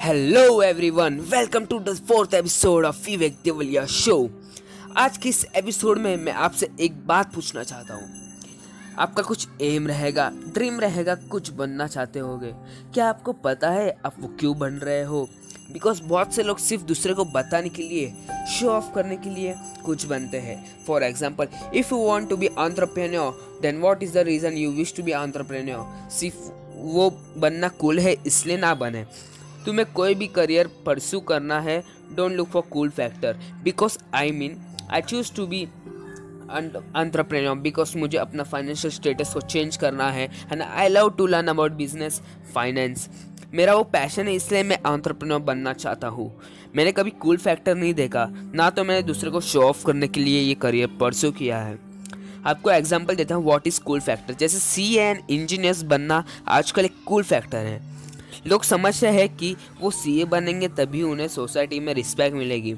Hello everyone welcome to the fourth episode of Vivek Devaliya show आज के इस episode में मैं आपसे एक बात पूछना चाहता हूँ। आपका कुछ एम रहेगा ड्रीम रहेगा, कुछ बनना चाहते होगे। क्या आपको पता है आप वो क्यों बन रहे हो? बिकॉज़ बहुत से लोग सिर्फ़ दूसरे को बताने के लिए शो ऑफ़ करने के लिए कुछ बनते हैं। For example if you want to be entrepreneur then what is the reason you wish to be entrepreneur सिर्फ़ वो बनना कूल है, इसलिए ना बने। तुम्हें कोई भी करियर परस्यू करना है don't look for cool factor because I mean I choose to be entrepreneur because मुझे अपना फाइनेंशियल स्टेटस को चेंज करना है and I love to learn about business finance मेरा वो पैशन है, इसलिए मैं आंट्रप्रेन्योर बनना चाहता हूँ. मैंने कभी कूल फैक्टर नहीं देखा. ना तो मैंने दूसरे को शो ऑफ़ करने के लिए ये करियर परस्यू किया है. आपको एग्ज़ाम्पल देता हूँ व्हाट इज़ कूल फैक्टर जैसे सी एंड इंजीनियर्स बनना आजकल एक कूल फैक्टर है. लोग समझते हैं कि वो सीए बनेंगे तभी उन्हें सोसाइटी में रिस्पेक्ट मिलेगी।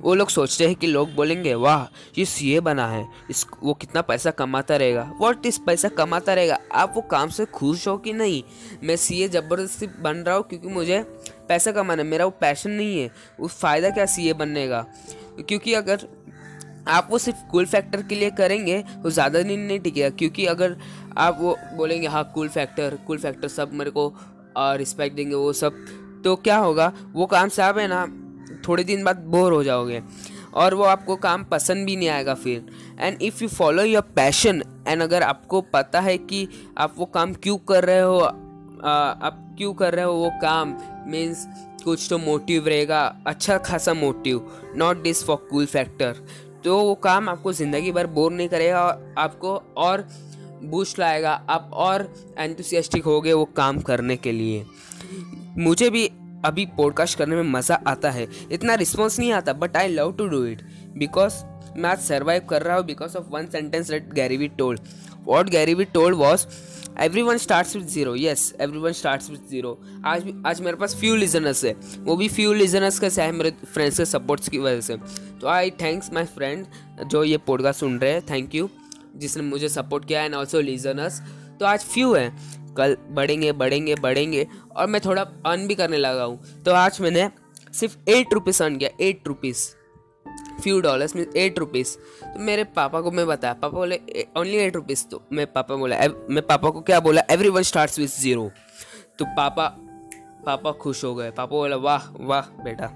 वो लोग सोचते हैं कि लोग बोलेंगे, वाह, ये सीए बना है। इस, वो कितना पैसा कमाता रहेगा? वॉट इस पैसा कमाता रहेगा? आप वो काम से खुश हो कि नहीं? मैं सीए ज़बरदस्ती बन रहा हूँ क्योंकि मुझे पैसा कमाना है। मेरा वो पैशन नहीं है। उस फ़ायदा क्या सीए बनने का? क्योंकि अगर आप वो सिर्फ़ कूल फैक्टर के लिए करेंगे, वो ज़्यादा दिन नहीं टिकेगा। क्योंकि अगर आप वो बोलेंगे हाँ कूल फैक्टर कूल फैक्टर सब मेरे को रिस्पेक्ट देंगे वो सब। तो क्या होगा? वो काम से आप है ना, थोड़े दिन बाद बोर हो जाओगे। और वो आपको काम पसंद भी नहीं आएगा फिर। And if you follow your passion and अगर आपको पता है कि आप वो काम क्यों कर रहे हो आप क्यों कर रहे हो वो काम मीन्स कुछ तो मोटिव रहेगा अच्छा खासा motive not this for cool factor तो वो काम आपको ज़िंदगी भर बोर नहीं करेगा और आपको और बूस्ट लाएगा। आप और एंथुसियास्टिक हो गए वो काम करने के लिए। मुझे भी अभी पॉडकास्ट करने में मज़ा आता है। इतना रिस्पॉन्स नहीं आता but I love to do it because मैं आज सर्वाइव कर रहा हूँ because of one sentence let Gary Vee told what Gary Vee told was every one start with zero yes every one start with zero आज भी आज मेरे पास few listeners है। वो भी फ्यू लिजनर्स का है मेरे फ्रेंड्स के सपोर्ट्स की वजह से। तो आई थैंक्स माई फ्रेंड जो ये पॉडकास्ट सुन रहे हैं। थैंक यू जिसने मुझे सपोर्ट किया एंड ऑल्सो लीजनर्स तो आज फ्यू है। कल बढ़ेंगे बढ़ेंगे बढ़ेंगे और मैं थोड़ा अर्न भी करने लगा हूँ। तो आज मैंने सिर्फ़ एट रुपीज़ अर्न किया। Eight rupees few dollars mean eight rupees तो मेरे पापा को मैं बताया। पापा बोले ओनली एट रुपीज़ तो मैं पापा बोला मैं पापा को क्या बोला? Every one start with zero तो पापा पापा खुश हो गए। पापा बोला, वाह वाह बेटा।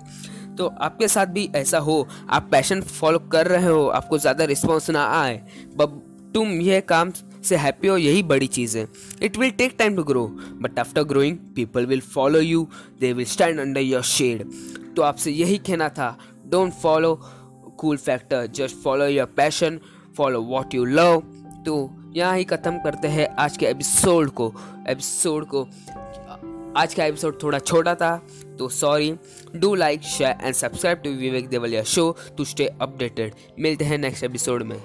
तो आपके साथ भी ऐसा हो, आप पैशन फॉलो कर रहे हो, आपको ज़्यादा रिस्पॉन्स ना आए बब तुम यह काम से हैप्पी हो, यही बड़ी चीज़ है। It will take time to grow but after growing people will follow you they will stand under your shade तो आपसे यही कहना था don't follow cool factor just follow your passion follow what you love तो यहाँ ही ख़त्म करते हैं आज के एपिसोड को। एपिसोड को, आज का एपिसोड थोड़ा छोटा था तो sorry do like share and subscribe to Vivek Devaliya show to stay updated मिलते हैं नेक्स्ट एपिसोड में।